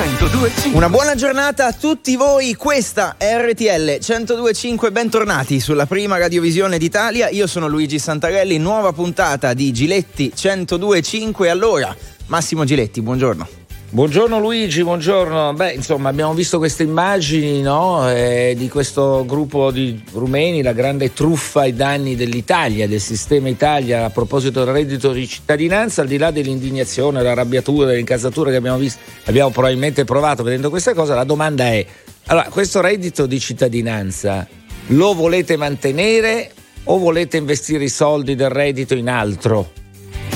1025. Una buona giornata a tutti voi, questa è RTL 1025, bentornati sulla prima radiovisione d'Italia. Io sono Luigi Santarelli, nuova puntata di Giletti 1025. Allora, Massimo Giletti, buongiorno. Buongiorno Luigi, buongiorno. Beh, insomma, abbiamo visto queste immagini no? eh, di questo gruppo di rumeni, la grande truffa ai danni dell'Italia, del sistema Italia a proposito del reddito di cittadinanza, al di là dell'indignazione, dell'arrabbiatura, dell'incasatura che abbiamo visto, abbiamo probabilmente provato vedendo questa cosa, la domanda è, allora, questo reddito di cittadinanza lo volete mantenere o volete investire i soldi del reddito in altro?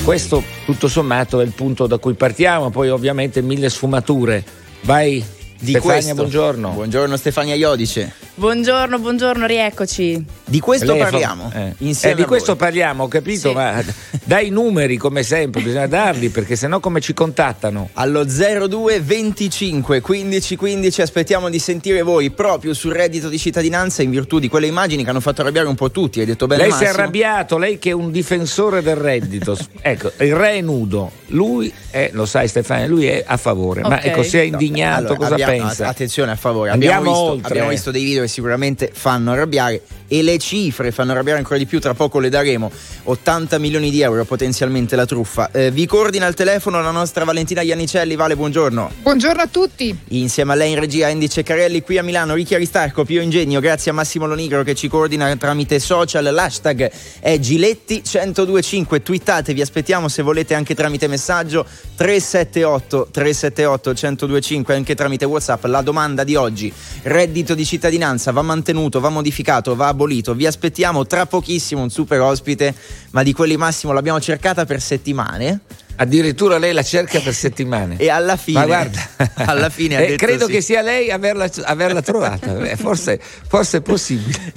Questo tutto sommato è il punto da cui partiamo, poi ovviamente mille sfumature. Vai Di Stefania, questo. buongiorno. Buongiorno Stefania Iodice. Buongiorno, buongiorno, rieccoci. Di questo Lei è fa- parliamo. eh. Insieme Eh, di questo voi. parliamo, ho capito, Sì. ma dai numeri come sempre, bisogna darli perché sennò come ci contattano? Allo 02 25 15 15 aspettiamo di sentire voi proprio sul reddito di cittadinanza in virtù di quelle immagini che hanno fatto arrabbiare un po' tutti. Hai detto bene lei si è Massimo? arrabbiato, lei che è un difensore del reddito. ecco, il re è nudo, lui è, lo sai Stefania, lui è a favore, ma Ok. ecco, se è No, indignato allora, cosa abbiamo- pensa? Attenzione a favore, abbiamo visto, oltre. abbiamo visto dei video che sicuramente fanno arrabbiare e le cifre fanno arrabbiare ancora di più, tra poco le daremo. 80 milioni di euro potenzialmente la truffa. Eh, vi coordina al telefono la nostra Valentina Iannicelli, Vale, buongiorno. Buongiorno a tutti. Insieme a lei in regia Andy Ceccarelli qui a Milano, Ricchi Aristarco, Pio Ingegno, grazie a Massimo Lonigro che ci coordina tramite social, l'hashtag è Giletti1025, twittate, vi aspettiamo se volete anche tramite messaggio 378 378 1025 anche tramite Whatsapp, la domanda di oggi, reddito di cittadinanza va mantenuto, va modificato, va abolito, vi aspettiamo tra pochissimo un super ospite, ma di quelli Massimo l'abbiamo cercata per settimane Addirittura lei la cerca per settimane. e alla fine, Ma guarda, alla fine ha Eh, detto credo sì. che sia lei averla, averla trovata. Eh, forse, forse è possibile.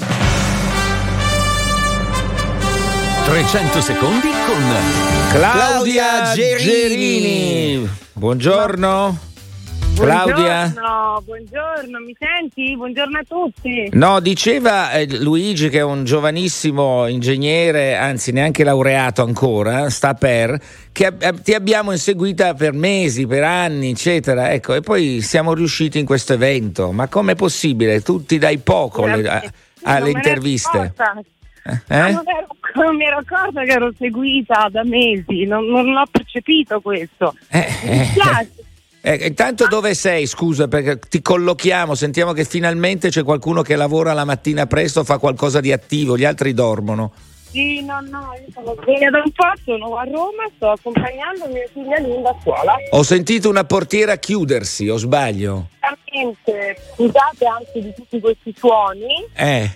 300 secondi con Claudia, Claudia Gerini. Gerini. Buongiorno. Claudia. Buongiorno, buongiorno, mi senti? Buongiorno a tutti. No, diceva eh, Luigi che è un giovanissimo ingegnere, anzi neanche laureato ancora, sta per, che ab- ti abbiamo inseguita per mesi, per anni, eccetera. Ecco, e poi siamo riusciti in questo evento. Ma com'è possibile? Tu ti dai poco alle, a- alle interviste. accorta. Eh? Non, ero- non mi ero accorta che ero seguita da mesi, non, non l'ho percepito questo. Eh, Mi eh. dispiace. Eh, intanto dove sei? Scusa, perché ti collochiamo, sentiamo che finalmente c'è qualcuno che lavora la mattina presto, fa qualcosa di attivo, gli altri dormono. Sì, no, no, io sono sveglia da un po', sono a Roma, sto accompagnando mia figlia Linda a scuola. Ho sentito una portiera chiudersi, o sbaglio? Veramente, scusate anche di tutti questi suoni, Eh.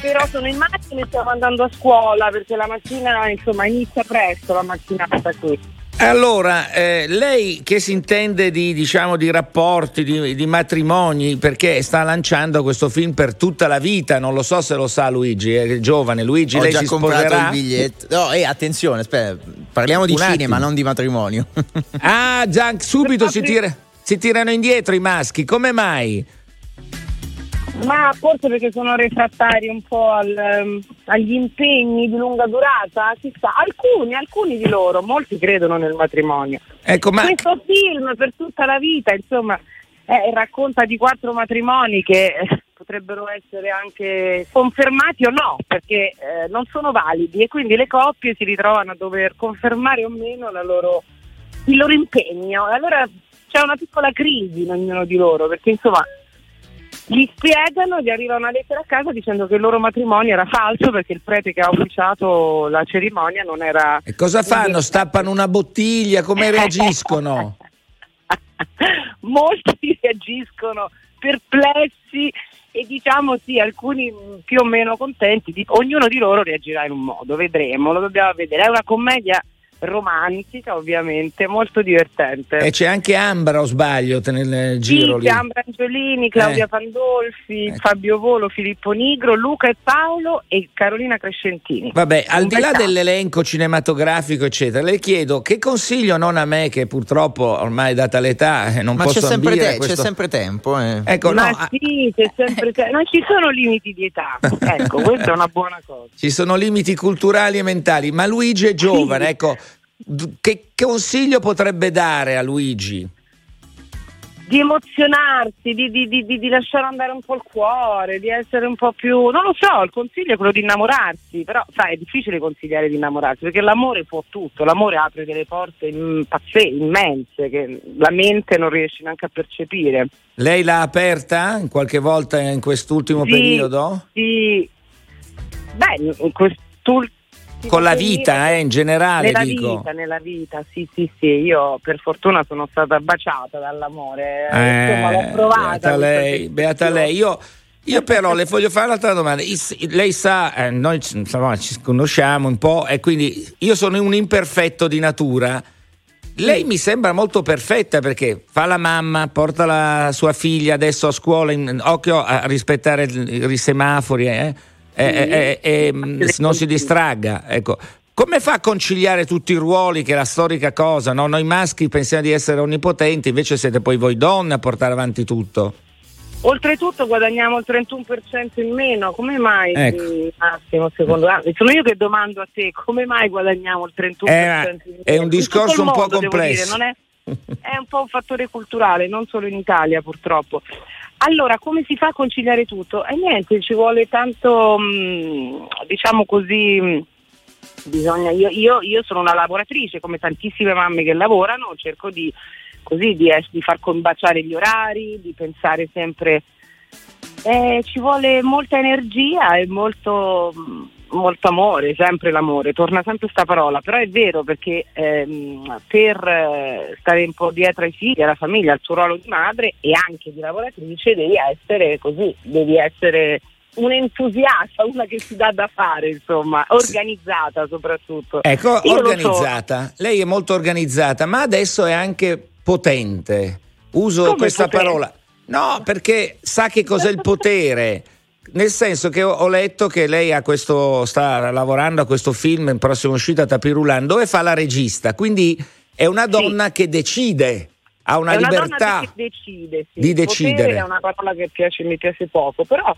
però sono in macchina e stiamo andando a scuola perché la mattina, insomma, inizia presto la mattinata qui. Allora, eh, lei che si intende di, diciamo, di rapporti, di, di matrimoni, perché sta lanciando questo film per tutta la vita, non lo so se lo sa Luigi, è giovane. Luigi, Ho lei già si comprato sposerà? il biglietto. No, e attenzione, aspetta, parliamo di Un cinema, attimo. non di matrimonio. Ah, già subito si, tira- si tirano indietro i maschi, come mai? Ma forse perché sono refrattari un po' al, ehm, agli impegni di lunga durata, chissà, alcuni, alcuni di loro, molti credono nel matrimonio. Ecco, ma Questo film per tutta la vita, insomma, eh, racconta di quattro matrimoni che eh, potrebbero essere anche confermati o no, perché eh, non sono validi e quindi le coppie si ritrovano a dover confermare o meno la loro- il loro impegno. Allora c'è una piccola crisi in ognuno di loro, perché insomma gli spiegano, gli arriva una lettera a casa dicendo che il loro matrimonio era falso perché il prete che ha ufficiato la cerimonia non era... e cosa fanno? Stappano una bottiglia? Come reagiscono? Molti reagiscono perplessi e diciamo sì, alcuni più o meno contenti, di- ognuno di loro reagirà in un modo, vedremo, lo dobbiamo vedere. È una commedia romantica ovviamente, molto divertente. E c'è anche Ambra, o sbaglio, te- nel giro Sì, lì. Ambra Angiolini, Claudia Eh. Pandolfi, Ecco. Fabio Volo, Filippo Nigro, Luca e Paolo e Carolina Crescentini. Vabbè, al Un di là dell'elenco cinematografico, eccetera, le chiedo che consiglio, non a me, che purtroppo ormai data l'età eh, non Ma posso c'è sempre, te- questo- c'è sempre tempo. eh. Ecco, no, Ma ah, sì, c'è sempre te- non ci sono limiti di età. Ecco, questa è una buona cosa. ci sono limiti culturali e mentali, ma Luigi è giovane, Sì. ecco, che consiglio potrebbe dare a Luigi? di emozionarsi, di, di, di, di, lasciare andare un po' il cuore, di essere un po' più... Non lo so, il consiglio è quello di innamorarsi, però sai, è difficile consigliare di innamorarsi, perché l'amore può tutto, l'amore apre delle porte immense, che la mente non riesce neanche a percepire. Lei l'ha aperta qualche volta in quest'ultimo sì, periodo? Sì, beh, in quest'ultimo con la vita, eh, in generale nella dico. vita, nella vita, sì, sì, sì. Io per fortuna sono stata baciata dall'amore. Eh, Insomma, l'ho provata. Beata lei, beata lei. Io, io però le voglio fare un'altra domanda. Lei sa, eh, noi insomma, ci conosciamo un po' e quindi io sono un imperfetto di natura. Lei mi sembra molto perfetta perché fa la mamma, porta la sua figlia adesso a scuola, in, occhio a rispettare i semafori, eh? E, e, e non si distragga. Ecco. Come fa a conciliare tutti i ruoli, che è la storica cosa? No? Noi maschi pensiamo di essere onnipotenti, invece siete poi voi donne a portare avanti tutto. Oltretutto guadagniamo il 31% in meno, come mai ecco. Massimo secondo te? Sono io che domando a te come mai guadagniamo il 31% è, in meno? È un discorso un mondo, po' complesso. Dire, è, è un po' un fattore culturale, non solo in Italia purtroppo. Allora, come si fa a conciliare tutto? E eh, niente, ci vuole tanto, mh, mm, diciamo così, mh, mm, bisogna, io, io, io, sono una lavoratrice, come tantissime mamme che lavorano, cerco di, così, di, di far combaciare gli orari, di pensare sempre... Eh, ci vuole molta energia e molto... Mh, mm, molto amore, sempre l'amore, torna sempre questa parola, però è vero perché ehm, per eh, stare un po' dietro ai figli, alla famiglia, al tuo ruolo di madre e anche di lavoratrice devi essere così, devi essere un entusiasta, una che si dà da fare, insomma, organizzata soprattutto. Ecco, Io organizzata, lei è molto organizzata, ma adesso è anche potente. Uso Come questa potente? parola. No, perché sa che cos'è il potere. Nel senso che ho letto che lei questo, sta lavorando a questo film in prossima uscita Tapirulan dove fa la regista, quindi è una donna sì. che decide, ha una, una libertà decide, sì. di decidere. È una parola che piace, mi piace poco, però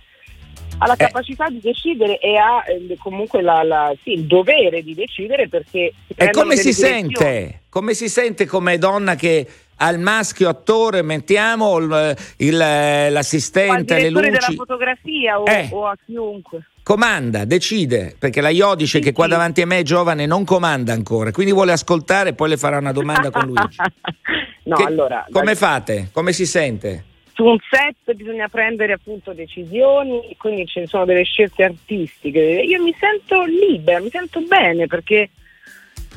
ha la Eh. capacità di decidere e ha eh, comunque la, la- sì, il dovere di decidere perché E come si sente? Come si sente come donna che al maschio attore mettiamo il- il- O al l'assistente, le direttore della luci, fotografia o, Eh. o a chiunque. comanda, decide, perché la Io dice Sì, che qua sì. davanti a me è giovane non comanda ancora, quindi vuole ascoltare e poi le farà una domanda con lui. no, Che- allora, come da- fate? Come si sente? su un set bisogna prendere appunto decisioni, quindi ci sono delle scelte artistiche. Io mi sento libera, mi sento bene perché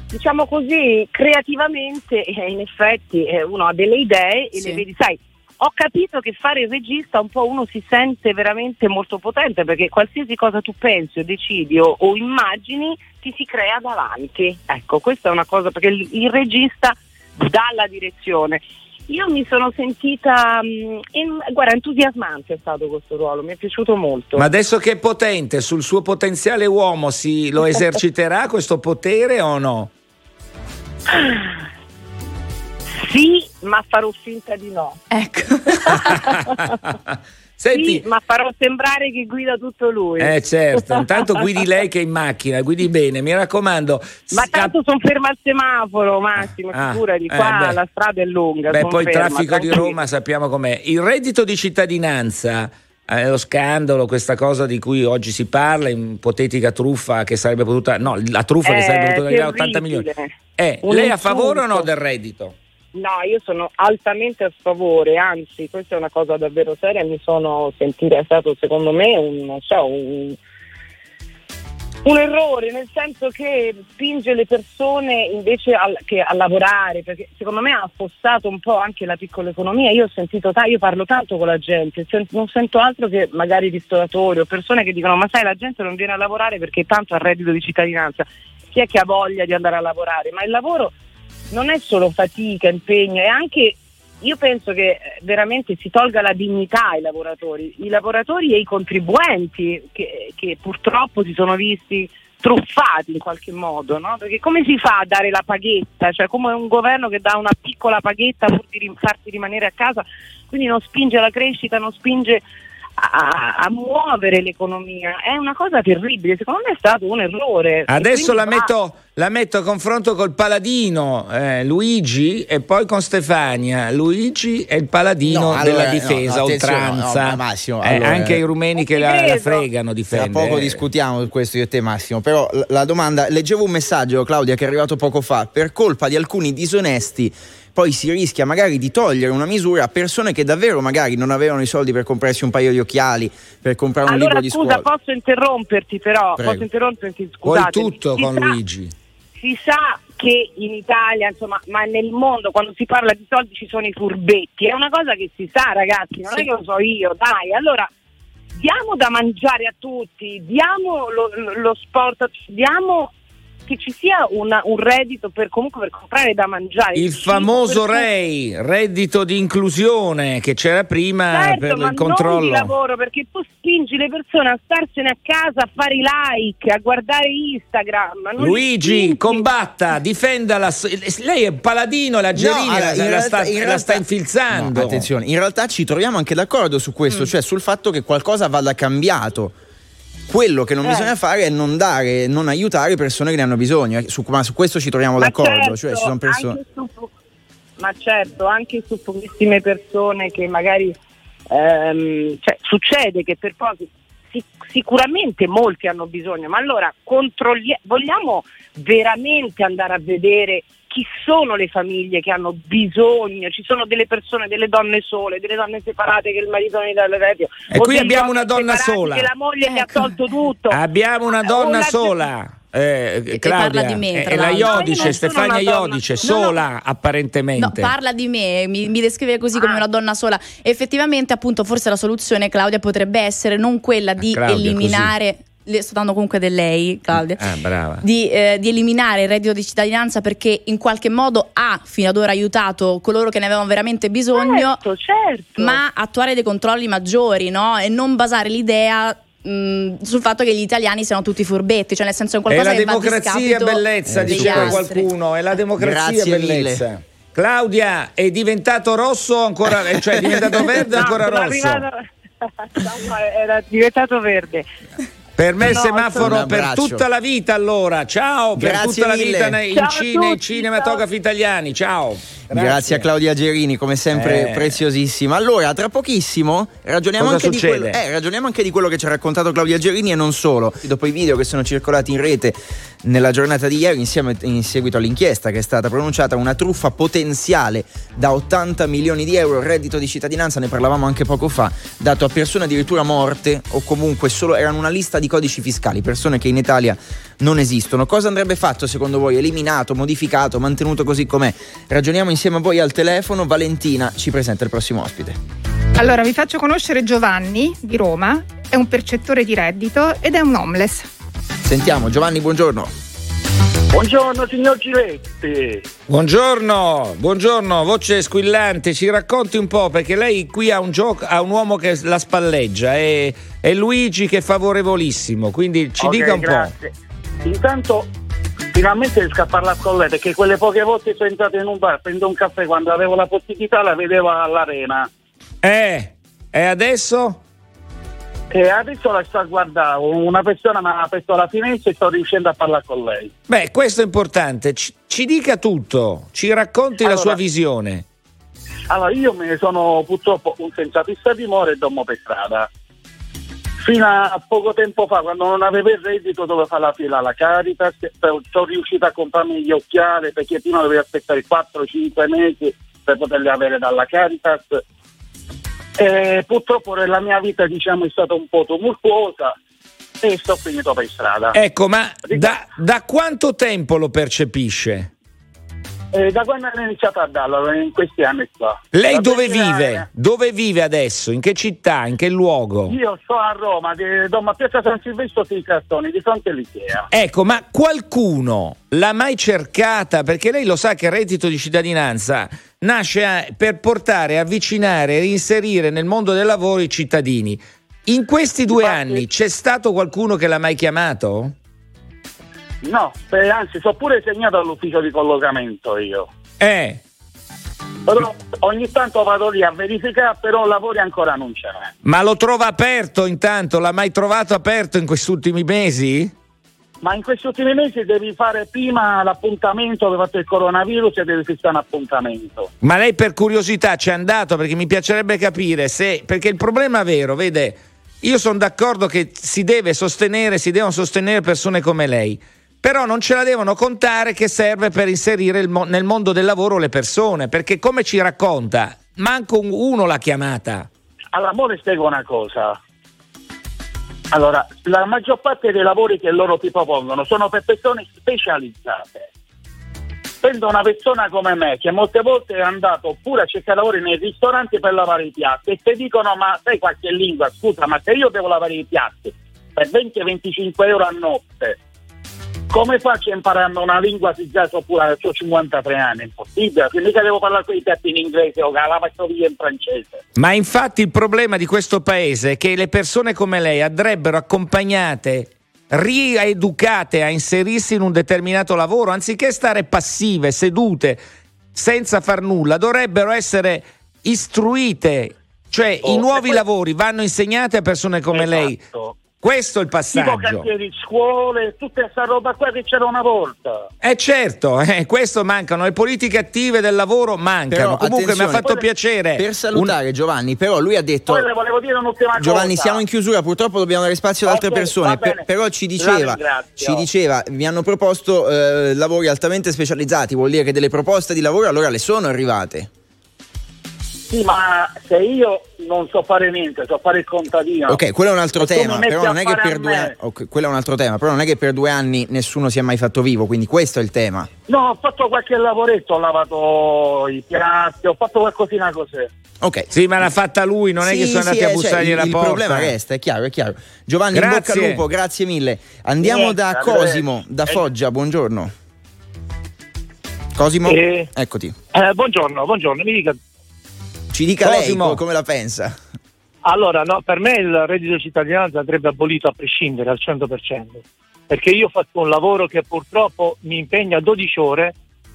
diciamo così creativamente eh, in effetti eh, uno ha delle idee e Sì. le vedi, sai. Ho capito che fare il regista un po' uno si sente veramente molto potente perché qualsiasi cosa tu pensi o decidi o, o immagini ti si crea davanti. Ecco, questa è una cosa perché il, il regista dà la direzione. Io mi sono sentita, mh, in- guarda, entusiasmante è stato questo ruolo, mi è piaciuto molto. Ma adesso che è potente, sul suo potenziale uomo si, lo eserciterà questo potere o no? Sì, ma farò finta di no. Ecco. Senti, Sì, ma farò sembrare che guida tutto lui. eh certo, intanto guidi lei che è in macchina, guidi bene, mi raccomando. Ma Sca- tanto sono ferma al semaforo, Massimo, Ah, figurati, eh, qua beh. la strada è lunga. Beh, poi il ferma, traffico di tranquillo. Roma sappiamo com'è. Il reddito di cittadinanza, eh, lo scandalo, questa cosa di cui oggi si parla, ipotetica truffa che sarebbe potuta, no, la truffa che È sarebbe potuta arrivare a 80 milioni. Eh, lei è a favore o no del reddito? No, io sono altamente a sfavore, anzi, questa è una cosa davvero seria, mi sono sentita, è stato secondo me un, non so, un, un errore, nel senso che spinge le persone invece al- a lavorare, perché secondo me ha affossato un po' anche la piccola economia. Io ho sentito, io parlo tanto con la gente, sen- non sento altro che magari ristoratori o persone che dicono ma sai la gente non viene a lavorare perché tanto ha reddito di cittadinanza. Chi è che ha voglia di andare a lavorare? Ma il lavoro non è solo fatica, impegno, è anche io penso che eh, veramente si tolga la dignità ai lavoratori, i lavoratori e i contribuenti che, che purtroppo si sono visti truffati in qualche modo, no? Perché come si fa a dare la paghetta? Cioè come un governo che dà una piccola paghetta pur di farti rimanere a casa, quindi non spinge alla crescita, non spinge a, a muovere l'economia. È una cosa terribile, secondo me è stato un errore. Adesso la va... metto, la metto, a confronto col paladino eh, Luigi e poi con Stefania. Luigi è il paladino no, allora, della difesa, no, oltranza. No, Massimo, eh, allora, anche i rumeni che la, la, fregano difendere. Tra poco discutiamo di questo io e te Massimo, però la domanda, leggevo un messaggio Claudia che è arrivato poco fa, per colpa di alcuni disonesti poi si rischia magari di togliere una misura a persone che davvero magari non avevano i soldi per comprarsi un paio di occhiali, per comprare un allora, libro di scusa, scuola. posso interromperti però? Prego. Posso interromperti? Scusate. Poi tutto si con sa, Luigi. Si sa che in Italia, insomma, ma nel mondo quando si parla di soldi ci sono i furbetti, è una cosa che si sa ragazzi, non Sì. è che lo so io, dai, allora diamo da mangiare a tutti, diamo lo, lo sport, diamo che ci sia una- un reddito per comunque per comprare da mangiare. Il famoso per. REI, reddito di inclusione, che c'era prima Certo, per ma il controllo. non di lavoro perché tu spingi le persone a starsene a casa a fare i like, a guardare Instagram. Luigi, combatta, difenda la. Lei è paladino, la Gerini No, la, in la realtà- sta, in la sta infilzando. No, attenzione, in realtà ci troviamo anche d'accordo su Mm. questo, cioè sul fatto che qualcosa vada cambiato. Quello che non Eh. bisogna fare è non dare, non aiutare persone che ne hanno bisogno. eh, Su, ma su questo ci troviamo Ma d'accordo. certo, cioè, ci sono persone. su- ma certo, anche su pochissime persone che magari ehm, cioè, succede che per pochi sic- sicuramente molti hanno bisogno, ma allora controlli- vogliamo veramente andare a vedere chi sono le famiglie che hanno bisogno, ci sono delle persone, delle donne sole, delle donne separate che il marito non gli dà il reddito. E o qui abbiamo una donna sola. Che la moglie gli ha Ecco. tolto tutto. Abbiamo una donna la- sola. Eh, Claudia, parla di me, eh, è la. No, Iodice, Stefania una Iodice, sola. No, no. apparentemente. No, parla di me, mi, mi descrive così come Ah. una donna sola. Effettivamente, appunto, forse la soluzione, Claudia, potrebbe essere non quella di Claudia, eliminare. Le sto dando comunque del lei, Claudia. Ah, brava. Di, eh, di eliminare il reddito di cittadinanza perché in qualche modo ha fino ad ora aiutato coloro che ne avevano veramente bisogno, Certo, certo. ma attuare dei controlli maggiori no? e non basare l'idea mh, sul fatto che gli italiani siano tutti furbetti, cioè nel senso è È qualcosa la che va a democrazia bellezza, degli diceva qualcuno, è la democrazia Grazie bellezza. mille. Claudia, è diventato rosso ancora, eh, cioè è diventato verde o No, ancora rosso? arrivato- No, era diventato verde. Per me il No, semaforo per tutta la vita allora. Ciao, per Grazie tutta la mille. vita nei, in Ciao a ci- nei tutti, cinematografi italiani. Ciao. Grazie. a Claudia Gerini, come sempre Eh. preziosissima. Allora, tra pochissimo ragioniamo anche, quello, eh, ragioniamo anche di quello che ci ha raccontato Claudia Gerini e non solo. Dopo i video che sono circolati in rete nella giornata di ieri, insieme, in seguito all'inchiesta che è stata pronunciata, una truffa potenziale da 80 milioni di euro, reddito di cittadinanza, ne parlavamo anche poco fa, dato a persone addirittura morte o comunque solo erano una lista di codici fiscali, persone che in Italia non esistono. Cosa andrebbe fatto secondo voi? Eliminato, modificato, mantenuto così com'è? Ragioniamo insieme a voi al telefono. Valentina ci presenta il prossimo ospite. Allora, vi faccio conoscere Giovanni di Roma, è un percettore di reddito ed è un homeless. Sentiamo, Giovanni, buongiorno. Buongiorno signor Giletti. Buongiorno, buongiorno, voce squillante, ci racconti un po' perché lei qui ha un, gioco, ha un uomo che la spalleggia e, e Luigi che è favorevolissimo, quindi ci Ok, dica un grazie. Intanto finalmente riesco a parlare con lei perché quelle poche volte sono entrato in un bar, prendo un caffè quando avevo la possibilità, la vedevo all'arena. po'. Eh, e adesso? E adesso la sto a guardare, una persona mi ha aperto la finestra e sto riuscendo a parlare con lei. Beh, questo è importante, ci, ci dica tutto, ci racconti la Allora- sua visione. Allora, io me ne sono purtroppo un senza fissa dimora e dormo per strada. Fino a poco tempo fa, quando non avevo il reddito, dovevo fare la fila alla Caritas, sono riuscito a comprarmi gli occhiali perché prima dovevo aspettare 4-5 mesi per poterli avere dalla Caritas. E purtroppo la mia vita diciamo, è stata un po' tumultuosa e sto finito per strada. Ecco, ma da, da quanto tempo lo percepisce? E da quando ho iniziato a darlo, in questi anni qua. Lei Da dove vive? Dove vive adesso? In che città? In che luogo? Io sto a Roma, di, a Piazza San Silvestro sui cartoni, di fronte all'Ikea. Ecco, ma qualcuno l'ha mai cercata? Perché lei lo sa che il reddito di cittadinanza nasce a- per portare, avvicinare e inserire nel mondo del lavoro i cittadini. In questi due Infatti- anni c'è stato qualcuno che l'ha mai chiamato? No, eh, anzi, sono pure segnato all'ufficio di collocamento io. Eh, Però ogni tanto vado lì a verificare, però lavori ancora non c'è. Ma lo trova aperto intanto? L'ha mai trovato aperto in questi ultimi mesi? Ma in questi ultimi mesi devi fare prima l'appuntamento, avevi fatto il coronavirus e devi fissare un appuntamento. Ma lei per curiosità ci è andato perché mi piacerebbe capire se. Perché il problema vero, vede, io sono d'accordo che si deve sostenere, si devono sostenere persone come lei. Però non ce la devono contare che serve per inserire mo- nel mondo del lavoro le persone, perché come ci racconta, manco uno l'ha chiamata. All'amore spiego una cosa. Allora, la maggior parte dei lavori che loro ti propongono sono per persone specializzate. Prendo una persona come me che molte volte è andato pure a cercare lavori nei ristoranti per lavare i piatti e ti dicono ma sai qualche lingua, scusa ma se io devo lavare i piatti per 20-25 euro a notte come faccio a imparare una lingua se già so pure ho 53 anni? È impossibile, che mica devo parlare con i piatti in inglese o la via in francese. Ma infatti il problema di questo paese è che le persone come lei andrebbero accompagnate, rieducate a inserirsi in un determinato lavoro, anziché stare passive, sedute, senza far nulla, dovrebbero essere istruite. Cioè Oh, i nuovi poi- lavori vanno insegnati a persone come lei. Questo è il Tipo passaggio. cantieri, scuole, tutta questa roba qua che c'era una volta. Eh certo, eh, questo mancano, le politiche attive del lavoro mancano. Però, Comunque mi ha fatto poi- piacere. Per salutare Giovanni, però lui ha detto Poi le volevo dire un'ultima cosa. Giovanni, siamo in chiusura, purtroppo dobbiamo dare spazio ad altre Ok, persone. per- però ci diceva, ci diceva, mi hanno proposto eh, lavori altamente specializzati, vuol dire che delle proposte di lavoro allora le sono arrivate. Sì, ma se io non so fare niente, so fare il contadino. Ok, quello è un altro tema, però non è che per due anni, ok, quello è un altro tema, però non è che per due anni nessuno si è mai fatto vivo, quindi questo è il tema. No, ho fatto qualche lavoretto, ho lavato i piatti, ho fatto qualcosina così. Ok. Sì, ma l'ha fatta lui, non è che Sì, sono sì, andati a eh, bussargli cioè, la il, porta. Il problema resta, è chiaro, è chiaro. Giovanni, in bocca al Grazie. lupo, grazie mille. Andiamo Niente, da. Cosimo, da Eh. Foggia, buongiorno. Cosimo, Eh. eccoti. Eh, buongiorno, buongiorno, mi dica. Ci dica lei Cosimo. co- come la pensa. Allora, no, per me il reddito di cittadinanza andrebbe abolito a prescindere al 100%, perché io fatto un lavoro che purtroppo mi impegna 12 ore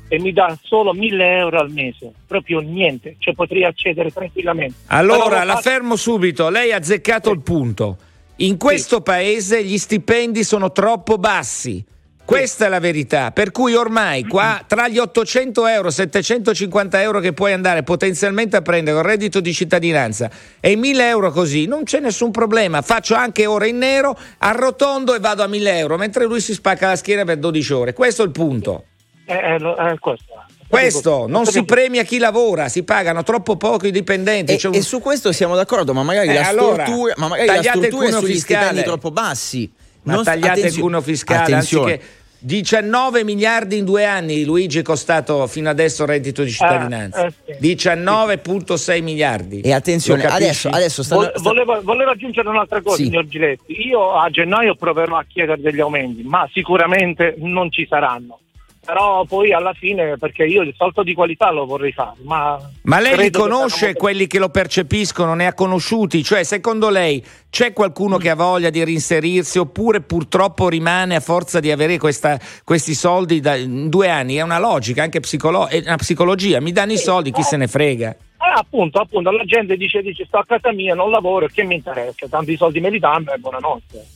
e mi dà solo 1000 euro al mese, proprio niente, cioè potrei accedere tranquillamente. Allora, la fa- fermo subito, lei ha azzeccato il punto. In questo paese gli stipendi sono troppo bassi. Questa è la verità, per cui ormai qua tra gli 800 euro, 750 euro che puoi andare potenzialmente a prendere con reddito di cittadinanza e i 1000 euro così, non c'è nessun problema. Faccio anche ore in nero, arrotondo e vado a 1000 euro, mentre lui si spacca la schiena per 12 ore. Questo è il punto. Eh, eh, eh, questo. Questo, non si premia chi lavora, si pagano troppo poco i dipendenti. E, un- e su questo siamo d'accordo, ma magari Eh, la allora, stortura, ma magari la tagliate il stortura è sugli fiscale. stipendi troppo bassi. Ma Non- tagliate il attenzio- cuneo fiscale, attenzione. anziché 19 miliardi in due anni, Luigi è costato fino adesso il reddito di cittadinanza. eh, sì. 19,6 miliardi. E attenzione, adesso, adesso stanno- Vol- volevo, volevo aggiungere un'altra cosa, Sì. signor Giletti. Io a gennaio proverò a chiedere degli aumenti, ma sicuramente non ci saranno. Però poi alla fine, perché io il salto di qualità lo vorrei fare. Ma, Ma lei li credo che quelli che lo percepiscono, ne ha conosciuti? Cioè, secondo lei c'è qualcuno che ha voglia di reinserirsi oppure purtroppo rimane a forza di avere questa- questi soldi da, in due anni? È una logica, anche psicolo- è una psicologia. Mi danno i soldi, chi se ne frega? Eh, appunto, appunto, la gente dice, dice sto a casa mia, non lavoro, che mi interessa? Tanti soldi me li danno e buonanotte.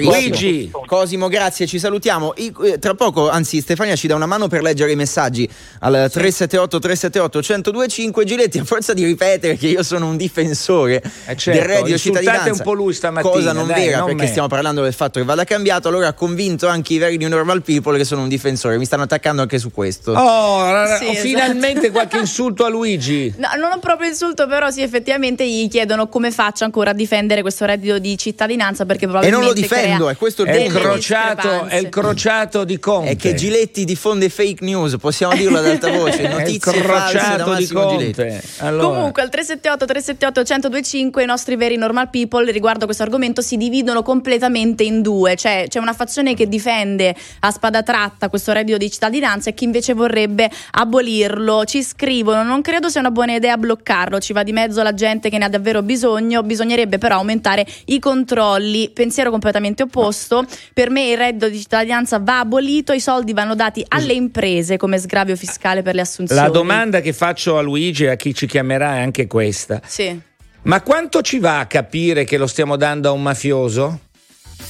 Luigi. Cosimo, grazie, ci salutiamo. I- eh, tra poco, anzi, Stefania ci dà una mano per leggere i messaggi al 378 378 1025. Giletti, a forza di ripetere che io sono un difensore Eh certo, del reddito cittadinanza, un po' lui stamattina, cosa non dai, vera non perché me. stiamo parlando del fatto che vada cambiato. Allora ha convinto anche i veri new normal people che sono un difensore. Mi stanno attaccando anche su questo. Oh, Sì, esatto. finalmente qualche insulto a Luigi. No, non ho proprio insulto, però sì, effettivamente gli chiedono come faccia ancora a difendere questo reddito di cittadinanza perché E probabilmente non lo difendo, è questo il È il, crociato, è il crociato di Conte. È che Giletti diffonde fake news, possiamo dirlo ad alta voce, È il notizie false da crociato di Massimo Giletti. Conte. Allora. Comunque al 378 378 1025 i nostri veri normal people riguardo questo argomento si dividono completamente in due, cioè c'è una fazione che difende a spada tratta questo reddito di cittadinanza e chi invece vorrebbe abolirlo. Ci scrivono, non credo sia una buona idea bloccarlo, ci va di mezzo la gente che ne ha davvero bisogno, bisognerebbe però aumentare i controlli, pensiero completamente esattamente opposto. Per me il reddito di cittadinanza va abolito, i soldi vanno dati alle imprese come sgravio fiscale per le assunzioni. La domanda che faccio a Luigi e a chi ci chiamerà è anche questa. Sì. Ma quanto ci va a capire che lo stiamo dando a un mafioso?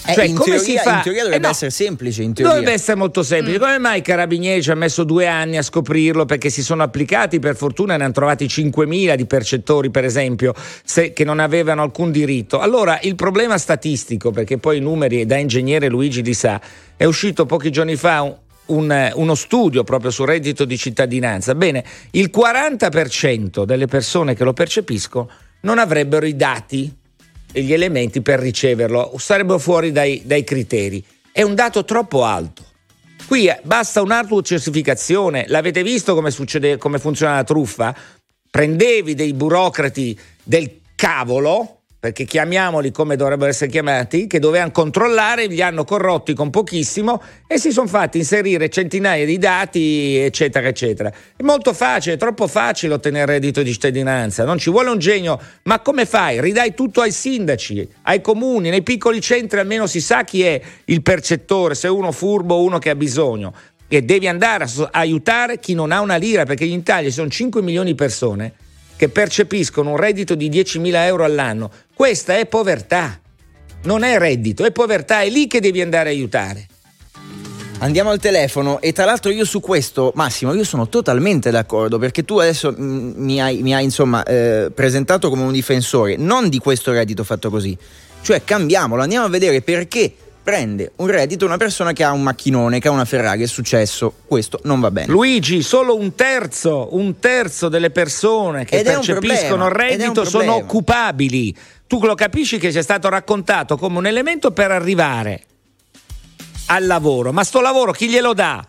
Eh, Cioè, in, come teoria, si fa? in teoria dovrebbe Eh, no. essere semplice. In teoria. Dovrebbe essere molto semplice. Come mai i carabinieri ci hanno messo due anni a scoprirlo? Perché si sono applicati, per fortuna ne hanno trovati 5.000 di percettori, per esempio, se- che non avevano alcun diritto. Allora, il problema statistico, perché poi i numeri da ingegnere Luigi li sa, è uscito pochi giorni fa un- un- uno studio proprio sul reddito di cittadinanza. Bene, il 40% delle persone che lo percepiscono non avrebbero i dati gli elementi per riceverlo, sarebbero fuori dai, dai criteri. È un dato troppo alto. Qui eh, basta un'autocertificazione. L'avete visto come, succede, come funziona la truffa? Prendevi dei burocrati del cavolo, perché chiamiamoli come dovrebbero essere chiamati, che dovevano controllare, li hanno corrotti con pochissimo e si sono fatti inserire centinaia di dati, eccetera, eccetera. È molto facile, è troppo facile ottenere reddito di cittadinanza, non ci vuole un genio, ma come fai? Ridai tutto ai sindaci, ai comuni, nei piccoli centri almeno si sa chi è il percettore, se uno furbo o uno che ha bisogno. E devi andare a aiutare chi non ha una lira, perché in Italia ci sono 5 milioni di persone che percepiscono un reddito di 10.000 euro all'anno. Questa è povertà, non è reddito, è povertà, è lì che devi andare a aiutare. Andiamo al telefono e tra l'altro io su questo, Massimo, io sono totalmente d'accordo perché tu adesso mm, mi hai, mi hai, insomma eh, presentato come un difensore non di questo reddito fatto così, cioè cambiamolo, andiamo a vedere perché prende un reddito una persona che ha un macchinone, che ha una Ferrari, è successo, questo non va bene. Luigi, solo un terzo, un terzo delle persone che Ed percepiscono problema, reddito sono occupabili. Tu lo capisci che ci è stato raccontato come un elemento per arrivare al lavoro, ma sto lavoro chi glielo dà?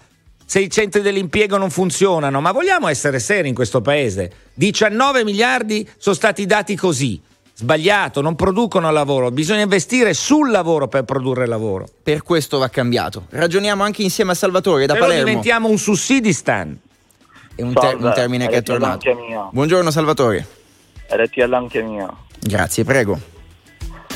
Se i centri dell'impiego non funzionano, ma vogliamo essere seri in questo paese? 19 miliardi sono stati dati così. Sbagliato, non producono lavoro, bisogna investire sul lavoro per produrre lavoro. Per questo va cambiato. Ragioniamo anche insieme a Salvatore da no Palermo. diventiamo un sussidistan. È un, ter- un termine che è tornato. Buongiorno Salvatore. RTL anche mia. Grazie, prego.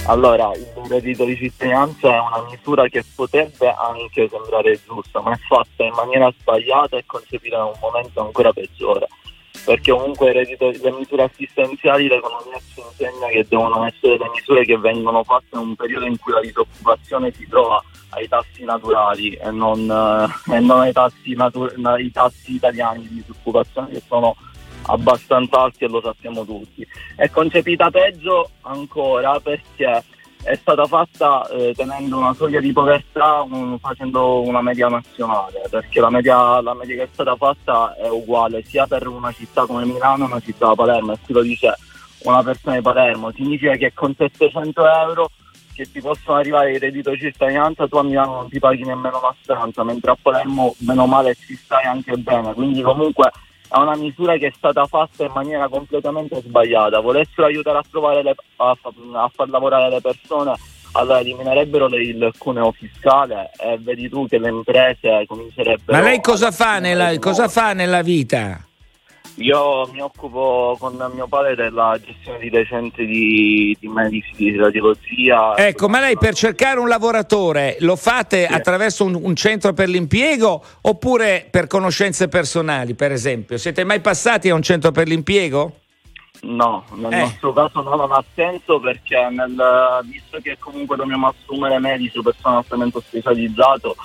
Allora, il reddito di cittadinanza è una misura che potrebbe anche sembrare giusta, ma è fatta in maniera sbagliata e concepita in un momento ancora peggiore. Perché comunque reddito- le misure assistenziali l'economia ci insegna che devono essere le misure che vengono fatte in un periodo in cui la disoccupazione si trova ai tassi naturali e non, eh, e non ai tassi, natu- ai tassi italiani di disoccupazione che sono abbastanza alti e lo sappiamo tutti. È concepita peggio ancora perché è stata fatta eh, tenendo una soglia di povertà un- facendo una media nazionale, perché la media, la media che è stata fatta è uguale sia per una città come Milano che una città come Palermo, e qui lo dice una persona di Palermo, significa che con 700 euro che ti possono arrivare il reddito di cittadinanza tu a Milano non ti paghi nemmeno una stanza, mentre a Palermo meno male ci stai anche bene, quindi comunque è una misura che è stata fatta in maniera completamente sbagliata. Volessero aiutare a, trovare le- a, a far lavorare le persone, allora eliminerebbero le- il cuneo fiscale e vedi tu che le imprese comincerebbero. Ma lei cosa fa nella, cosa fa nella vita? Io mi occupo con mio padre della gestione di dei centri di, di medici, di radiologia. Ecco, ma lei per cercare un lavoratore lo fate attraverso un, un centro per l'impiego oppure per conoscenze personali, per esempio? Siete mai passati a un centro per l'impiego? No, nel Eh. nostro caso no, non ha senso perché nel, visto che comunque dobbiamo assumere medici o personale altamente specializzato,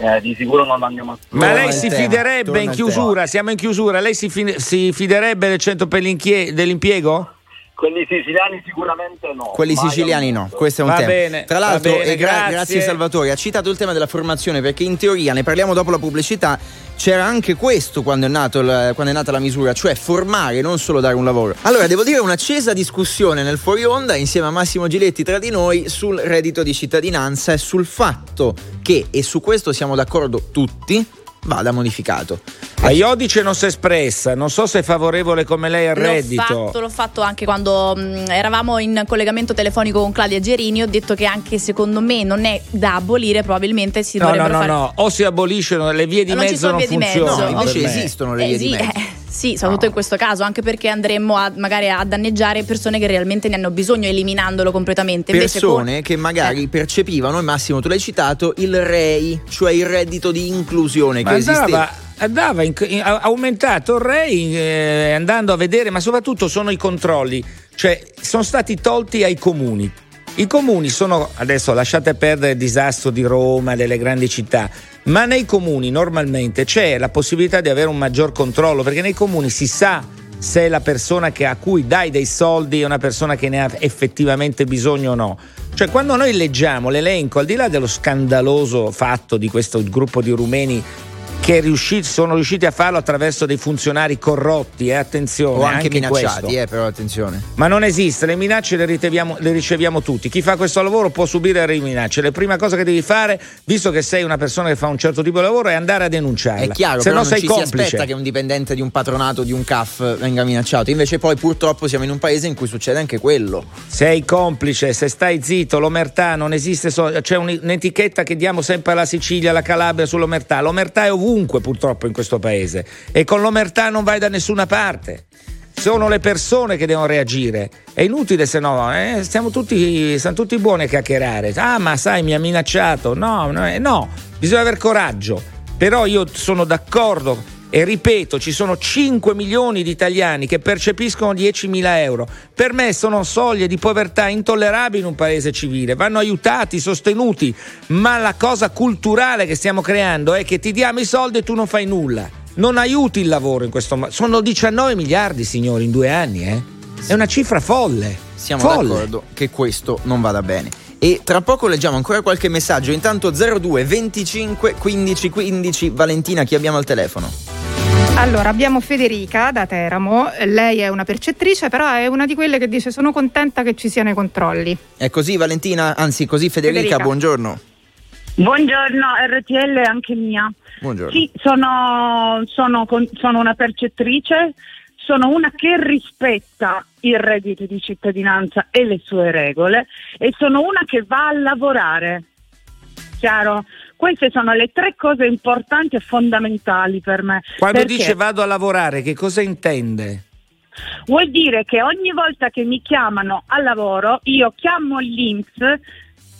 eh, di sicuro non andiamo a Ma lei si tema, fiderebbe torna in chiusura? Siamo in chiusura. Lei si, fi- si fiderebbe del centro per l'inchie- dell'impiego? Quelli siciliani sicuramente no. Quelli mai siciliani no, questo è un Va tema. bene, Tra va l'altro, bene, e gra- grazie. grazie Salvatore, ha citato il tema della formazione perché in teoria, ne parliamo dopo la pubblicità, c'era anche questo quando è, nato il- quando è nata la misura, cioè formare, non solo dare un lavoro. Allora, devo dire un'accesa discussione nel fuori onda insieme a Massimo Giletti tra di noi sul reddito di cittadinanza e sul fatto che, e su questo siamo d'accordo tutti, vada modificato. La Iodice non si è espressa, non so se è favorevole come lei al L'ho reddito. fatto, l'ho fatto anche quando mh, eravamo in collegamento telefonico con Claudia Gerini. Ho detto che anche secondo me non è da abolire, probabilmente si No, no, dovrebbero no, fare. no, o si aboliscono le vie di Non ci mezzo sono non vie di mezzo. funzionano. No, invece esistono le Eh, vie sì, di mezzo. eh, sì, soprattutto in questo caso, anche perché andremmo a, magari a danneggiare persone che realmente ne hanno bisogno, eliminandolo completamente. Persone con- che magari percepivano, e Massimo tu l'hai citato, il REI, cioè il reddito di inclusione Ma che esiste. andava, andava in- in- ha aumentato il REI eh, andando a vedere, ma soprattutto sono i controlli, cioè sono stati tolti ai comuni. I comuni sono, adesso lasciate perdere il disastro di Roma, delle grandi città, ma nei comuni normalmente c'è la possibilità di avere un maggior controllo, perché nei comuni si sa se la persona che- a cui dai dei soldi è una persona che ne ha effettivamente bisogno o no. Cioè quando noi leggiamo l'elenco, al di là dello scandaloso fatto di questo gruppo di rumeni che riusciti- sono riusciti a farlo attraverso dei funzionari corrotti, eh, attenzione. o anche, minacciati, questo. eh, però attenzione. Ma non esiste, le minacce le, riceviamo, le riceviamo tutti. Chi fa questo lavoro può subire le minacce. La prima cosa che devi fare, visto che sei una persona che fa un certo tipo di lavoro, è andare a denunciarla. È chiaro, se no non sei ci complice. si aspetta che un dipendente di un patronato di un CAF venga minacciato. Invece poi purtroppo siamo in un paese in cui succede anche quello. Sei complice, se stai zitto, l'omertà non esiste, so- c'è un- un'etichetta che diamo sempre alla Sicilia, alla Calabria sull'omertà. L'omertà è ovunque purtroppo in questo paese e con l'omertà non vai da nessuna parte. Sono le persone che devono reagire. È inutile se no, eh, stiamo tutti, siamo tutti buoni a chiacchierare. Ah, ma sai, mi ha minacciato. No, no, eh, no, bisogna aver coraggio. Però io sono d'accordo e ripeto, ci sono 5 milioni di italiani che percepiscono 10.000 euro. Per me sono soglie di povertà intollerabili in un paese civile. Vanno aiutati, sostenuti. Ma la cosa culturale che stiamo creando è che ti diamo i soldi e tu non fai nulla. Non aiuti il lavoro in questo modo. Sono 19 miliardi, signori, in due anni, eh? È una cifra folle. Siamo folle. d'accordo che questo non vada bene. E tra poco leggiamo ancora qualche messaggio. Intanto 02 25 15 15. Valentina, chi abbiamo al telefono? Allora, abbiamo Federica da Teramo, lei è una percettrice, però è una di quelle che dice sono contenta che ci siano i controlli. È così Valentina, anzi così Federica, Federica. buongiorno. Buongiorno, RTL è anche mia. Buongiorno. Sì, sono, sono sono una percettrice, sono una che rispetta il reddito di cittadinanza e le sue regole e sono una che va a lavorare. Chiaro? Queste sono le tre cose importanti e fondamentali per me. Quando Perché dice vado a lavorare, che cosa intende? Vuol dire che ogni volta che mi chiamano al lavoro, io chiamo l'INPS,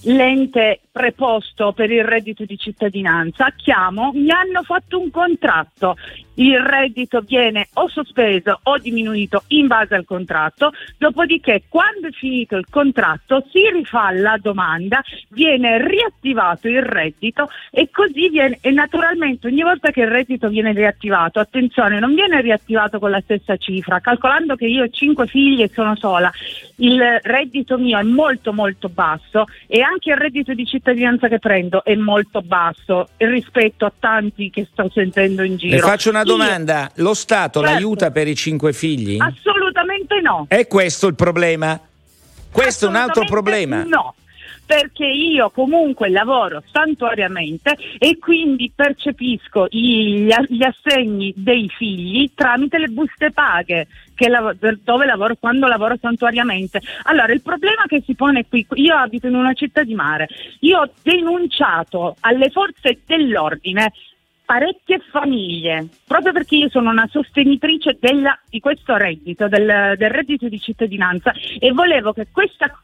l'ente preposto per il reddito di cittadinanza, chiamo, mi hanno fatto un contratto, il reddito viene o sospeso o diminuito in base al contratto, dopodiché quando è finito il contratto si rifà la domanda, viene riattivato il reddito e così viene, e naturalmente ogni volta che il reddito viene riattivato, attenzione, non viene riattivato con la stessa cifra, calcolando che io ho cinque figli e sono sola, il reddito mio è molto molto basso e anche il reddito di cittadinanza che prendo è molto basso rispetto a tanti che sto sentendo in giro. Le faccio una Io- domanda, lo Stato Certo. l'aiuta per i cinque figli? Assolutamente no. È questo il problema? Questo è un altro problema. No. Perché io comunque lavoro santuariamente e quindi percepisco gli, gli assegni dei figli tramite le buste paghe per- dove lavoro quando lavoro santuariamente. Allora, il problema che si pone qui, io abito in una città di mare, io ho denunciato alle forze dell'ordine parecchie famiglie, proprio perché io sono una sostenitrice della- di questo reddito, del, del reddito di cittadinanza e volevo che questa-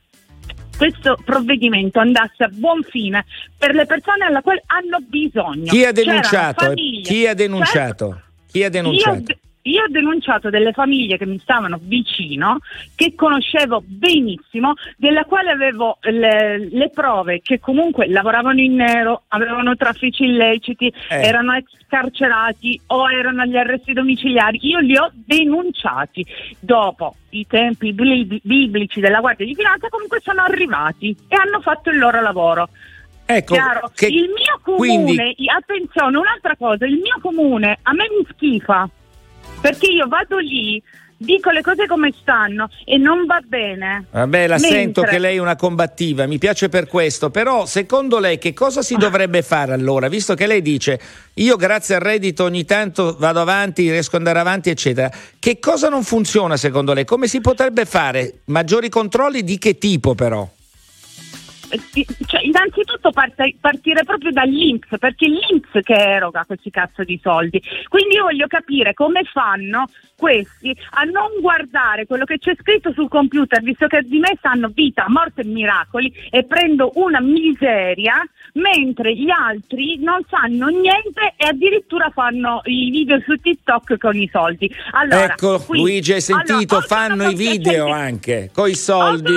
questo provvedimento andasse a buon fine per le persone alla quale hanno bisogno. Chi ha denunciato? Chi ha denunciato? Chi ha denunciato? io ho denunciato delle famiglie che mi stavano vicino, che conoscevo benissimo, della quale avevo le, le prove che comunque lavoravano in nero, avevano traffici illeciti, Eh. erano ex carcerati o erano agli arresti domiciliari. Io li ho denunciati. Dopo i tempi bli- biblici della Guardia di Finanza comunque sono arrivati e hanno fatto il loro lavoro. Ecco, che- il mio comune, quindi- attenzione, un'altra cosa, il mio comune a me mi schifa perché io vado lì dico le cose come stanno e non va bene. Vabbè, la Mentre- sento che lei è una combattiva, mi piace per questo, però secondo lei che cosa si dovrebbe fare allora? Visto che lei dice io grazie al reddito ogni tanto vado avanti, riesco ad andare avanti, eccetera. Che cosa non funziona secondo lei? Come si potrebbe fare? Maggiori controlli di che tipo però? Cioè, innanzitutto parte- partire proprio dall'Inps, perché è l'Inps che eroga questi cazzo di soldi. Quindi io voglio capire come fanno questi a non guardare quello che c'è scritto sul computer, visto che di me sanno vita, morte e miracoli, e prendo una miseria, mentre gli altri non sanno niente e addirittura fanno i video su TikTok con i soldi. Allora, ecco, qui- Luigi, hai sentito? allora, fanno i video anche, coi o soldi.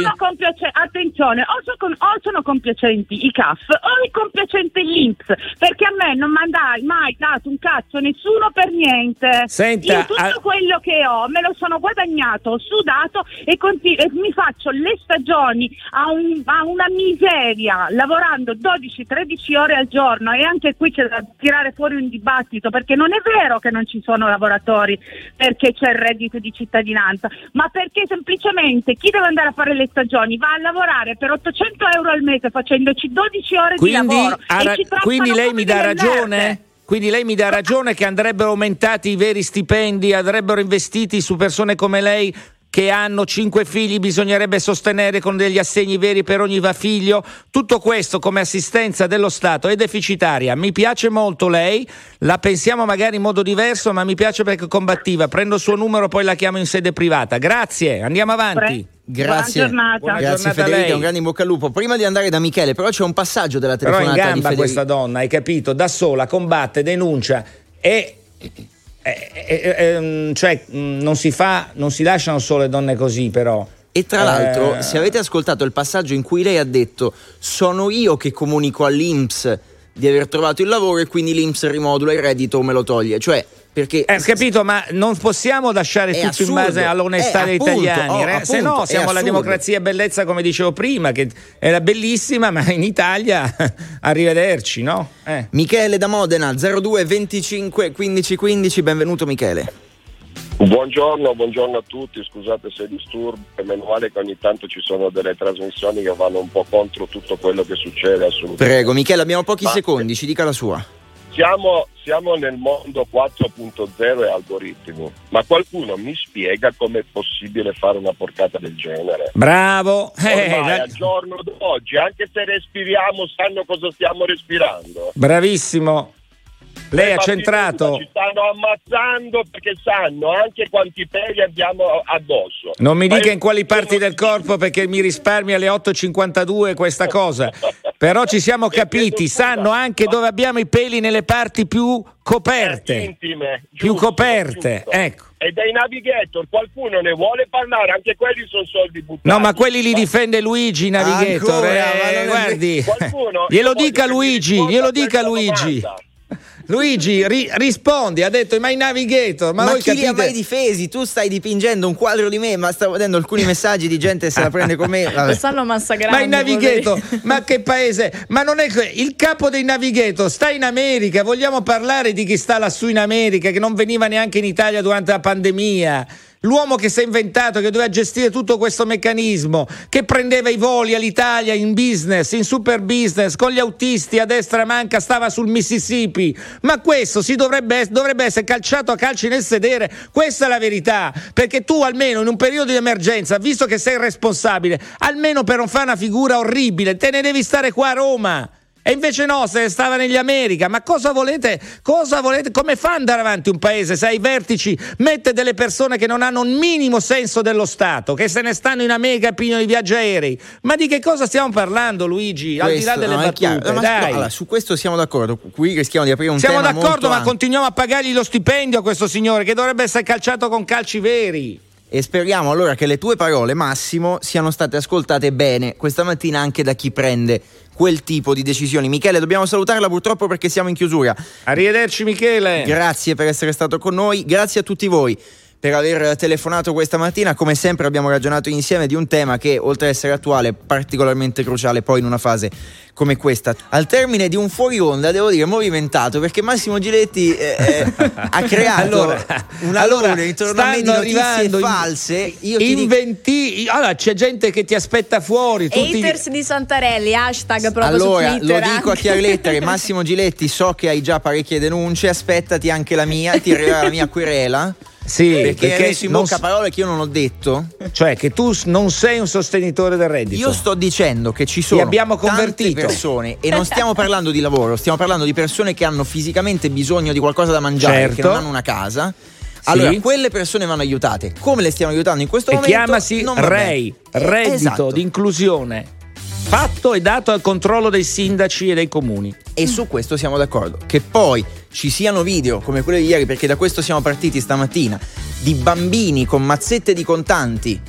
attenzione, o sono, o sono compiacenti i CAF o è compiacente l'Inps, perché a me non mi ha dai- mai dato un cazzo nessuno per niente. Senta, Io tutto a- quello che ho me lo sono guadagnato, sudato e, conti- e mi faccio le stagioni a, un- a una miseria, lavorando 12-13 ore al giorno e anche qui c'è da tirare fuori un dibattito, perché non è vero che non ci sono lavoratori perché c'è il reddito di cittadinanza, ma perché semplicemente chi deve andare a fare le stagioni va a lavorare per 800 euro al mese facendoci 12 ore di Quindi, lavoro ha e ra- quindi lei mi dà ragione? Quindi lei mi dà ragione che andrebbero aumentati i veri stipendi, andrebbero investiti su persone come lei che hanno cinque figli, bisognerebbe sostenere con degli assegni veri per ogni va figlio. Tutto questo come assistenza dello Stato è deficitaria. Mi piace molto lei, la pensiamo magari in modo diverso, ma mi piace perché è combattiva. Prendo il suo numero, poi la chiamo in sede privata. Grazie, andiamo avanti. Grazie, Buona giornata. Buona grazie giornata Federica, lei. un grande in bocca al lupo. Prima di andare da Michele, però c'è un passaggio della Però è in telefonata di gamba Federica. questa donna, hai capito? Da sola, combatte, denuncia e. e- e- ehm, cioè, mh, non si fa, non si lasciano sole donne così, però. E tra l'altro, Eh, se avete ascoltato il passaggio in cui lei ha detto sono io che comunico all'Inps di aver trovato il lavoro e quindi l'Inps rimodula il reddito o me lo toglie, cioè perché Eh, capito, ma non possiamo lasciare tutto in assurdo. base all'onestà Eh, degli italiani, oh, eh, se no siamo alla assurdo. democrazia e bellezza come dicevo prima, che era bellissima, ma in Italia arrivederci, no? Eh. Michele da Modena 02 25 15 15, benvenuto Michele. Buongiorno, buongiorno a tutti, scusate se disturbo, meno male che ogni tanto ci sono delle trasmissioni che vanno un po' contro tutto quello che succede assolutamente. Prego Michele, abbiamo pochi Ma- secondi, ci dica la sua. Siamo, siamo nel mondo 4.0 e algoritmi, ma qualcuno mi spiega com'è possibile fare una porcata del genere? Bravo, eh, Ormai la- al giorno d'oggi, anche se respiriamo, sanno cosa stiamo respirando. bravissimo. Lei Le ha centrato. Ci stanno ammazzando perché sanno anche quanti peli abbiamo addosso. Non mi Ma dica io- in quali parti del corpo perché mi risparmia alle 8.52 questa cosa. Però ci siamo capiti, sanno anche dove abbiamo i peli nelle parti più coperte. intime, Più giusto, coperte, giusto. ecco. E dei navigator qualcuno ne vuole parlare, anche quelli sono soldi buttati. No, ma quelli li difende Luigi Navigator. Ancora, eh, guardi, glielo dica Luigi, glielo dica Luigi. domanda. Luigi, ri- rispondi, ha detto ma i Navigator, ma, Ma, voi chi li ha capite? mai difesi? Tu stai dipingendo un quadro di me, ma stavo vedendo alcuni messaggi di gente che se la prende con me. Vabbè. Lo stanno massacrando. Ma i Navigator, ma che paese? Ma non è que- il capo dei Navigator sta in America. Vogliamo parlare di chi sta lassù in America, che non veniva neanche in Italia durante la pandemia. L'uomo che si è inventato, che doveva gestire tutto questo meccanismo, che prendeva i voli all'Italia in business, in super business, con gli autisti a destra manca, stava sul Mississippi. Ma questo dovrebbe, dovrebbe essere calciato a calci nel sedere. Questa è la verità. Perché tu, almeno in un periodo di emergenza, visto che sei responsabile, almeno per non fare una figura orribile, te ne devi stare qua a Roma. E invece no, se ne stava negli America. Ma cosa volete? Cosa volete? Come fa ad andare avanti un paese se ai vertici mette delle persone che non hanno un minimo senso dello Stato, che se ne stanno in America e pigliano i viaggi aerei? Ma di che cosa stiamo parlando, Luigi? Al di là Questo, delle no, battute, Ma- dai. no, allora, su questo siamo d'accordo. Qui rischiamo di aprire un Siamo tema d'accordo, molto ma ampio. continuiamo a pagargli lo stipendio a questo signore che dovrebbe essere calciato con calci veri. E speriamo allora che le tue parole, Massimo, siano state ascoltate bene questa mattina anche da chi prende quel tipo di decisioni. Michele, dobbiamo salutarla purtroppo perché siamo in chiusura. Arrivederci, Michele. Grazie per essere stato con noi, grazie a tutti voi. Per aver telefonato questa mattina. Come sempre abbiamo ragionato insieme di un tema che oltre ad essere attuale è particolarmente cruciale poi in una fase come questa. Al termine di un fuori onda, devo dire, movimentato perché Massimo Giletti eh, eh, ha creato Allora, un allora, intorno a me di notizie false. Io ti dico, Inventi- allora c'è gente che ti aspetta fuori. Tutti... Haters di Santarelli, hashtag proprio allora, su Twitter. lo dico a anche. chiare lettere, Massimo Giletti, so che hai già parecchie denunce, aspettati anche la mia, ti arriverà la mia querela. Sì, perché, perché messo in bocca s- parole che io non ho detto. Cioè che tu non sei un sostenitore del reddito. Io sto dicendo che ci sono tante persone e non stiamo parlando di lavoro, stiamo parlando di persone che hanno fisicamente bisogno di qualcosa da mangiare, che Certo. non hanno una casa. Allora, Sì. quelle persone vanno aiutate. Come le stiamo aiutando in questo e momento? chiamasi REI, reddito esatto. di inclusione. Fatto e dato al controllo dei sindaci e dei comuni. E su questo siamo d'accordo. Che poi ci siano video come quello di ieri, perché da questo siamo partiti stamattina, di bambini con mazzette di contanti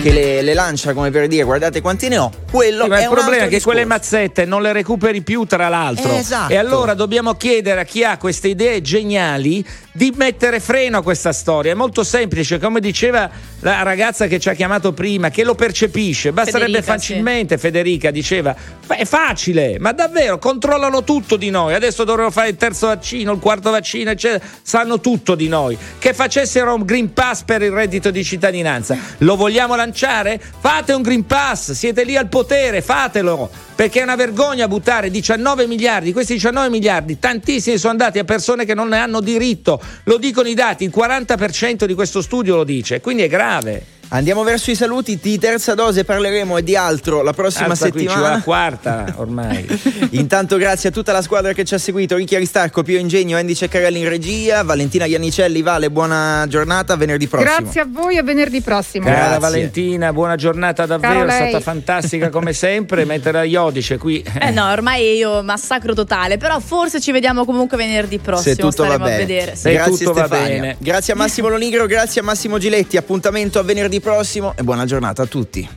che le, le lancia come per dire guardate quanti ne ho. Quello Sì, ma è il problema è che quelle mazzette non le recuperi più, tra l'altro. Eh, esatto. E allora dobbiamo chiedere a chi ha queste idee geniali di mettere freno a questa storia. È molto semplice, come diceva la ragazza che ci ha chiamato prima, che lo percepisce. Basterebbe Federica, facilmente, Federica diceva, "Beh, è facile, ma davvero controllano tutto di noi. Adesso dovremmo fare il terzo vaccino, il quarto vaccino, eccetera. Sanno tutto di noi. Che facessero un Green Pass per il reddito di cittadinanza. Lo vogliamo lanciare? Fate un Green Pass, siete lì al potere, fatelo. Perché è una vergogna buttare 19 miliardi, questi 19 miliardi, tantissimi sono andati a persone che non ne hanno diritto, lo dicono i dati, il 40% di questo studio lo dice, quindi è grave. Andiamo verso i saluti di terza dose, parleremo e di altro la prossima Alza qui, settimana. la quarta ormai. Intanto grazie a tutta la squadra che ci ha seguito, Ricchi Aristarco, Pio Ingegno, Andy Ceccarelli in regia, Valentina Iannicelli, Vale, buona giornata, venerdì prossimo. Grazie a voi e venerdì prossimo. Cara Grazie. Valentina, buona giornata davvero, è stata fantastica come sempre, mentre la Iodice qui. Eh no, ormai io massacro totale, però forse ci vediamo comunque venerdì prossimo, Se tutto va staremo a bene. vedere. Se grazie tutto va Stefania. bene. Grazie a Massimo Lonigro, grazie a Massimo Giletti. Appuntamento a venerdì prossimo e buona giornata a tutti.